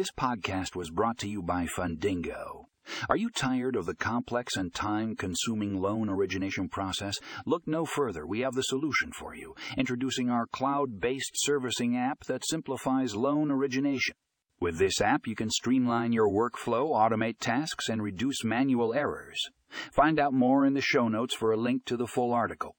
This podcast was brought to you by Fundingo. Are you tired of the complex and time consuming loan origination process? Look no further. We have the solution for you. Introducing our cloud based servicing app that simplifies loan origination. With this app, you can streamline your workflow, automate tasks, and reduce manual errors. Find out more in the show notes for a link to the full article.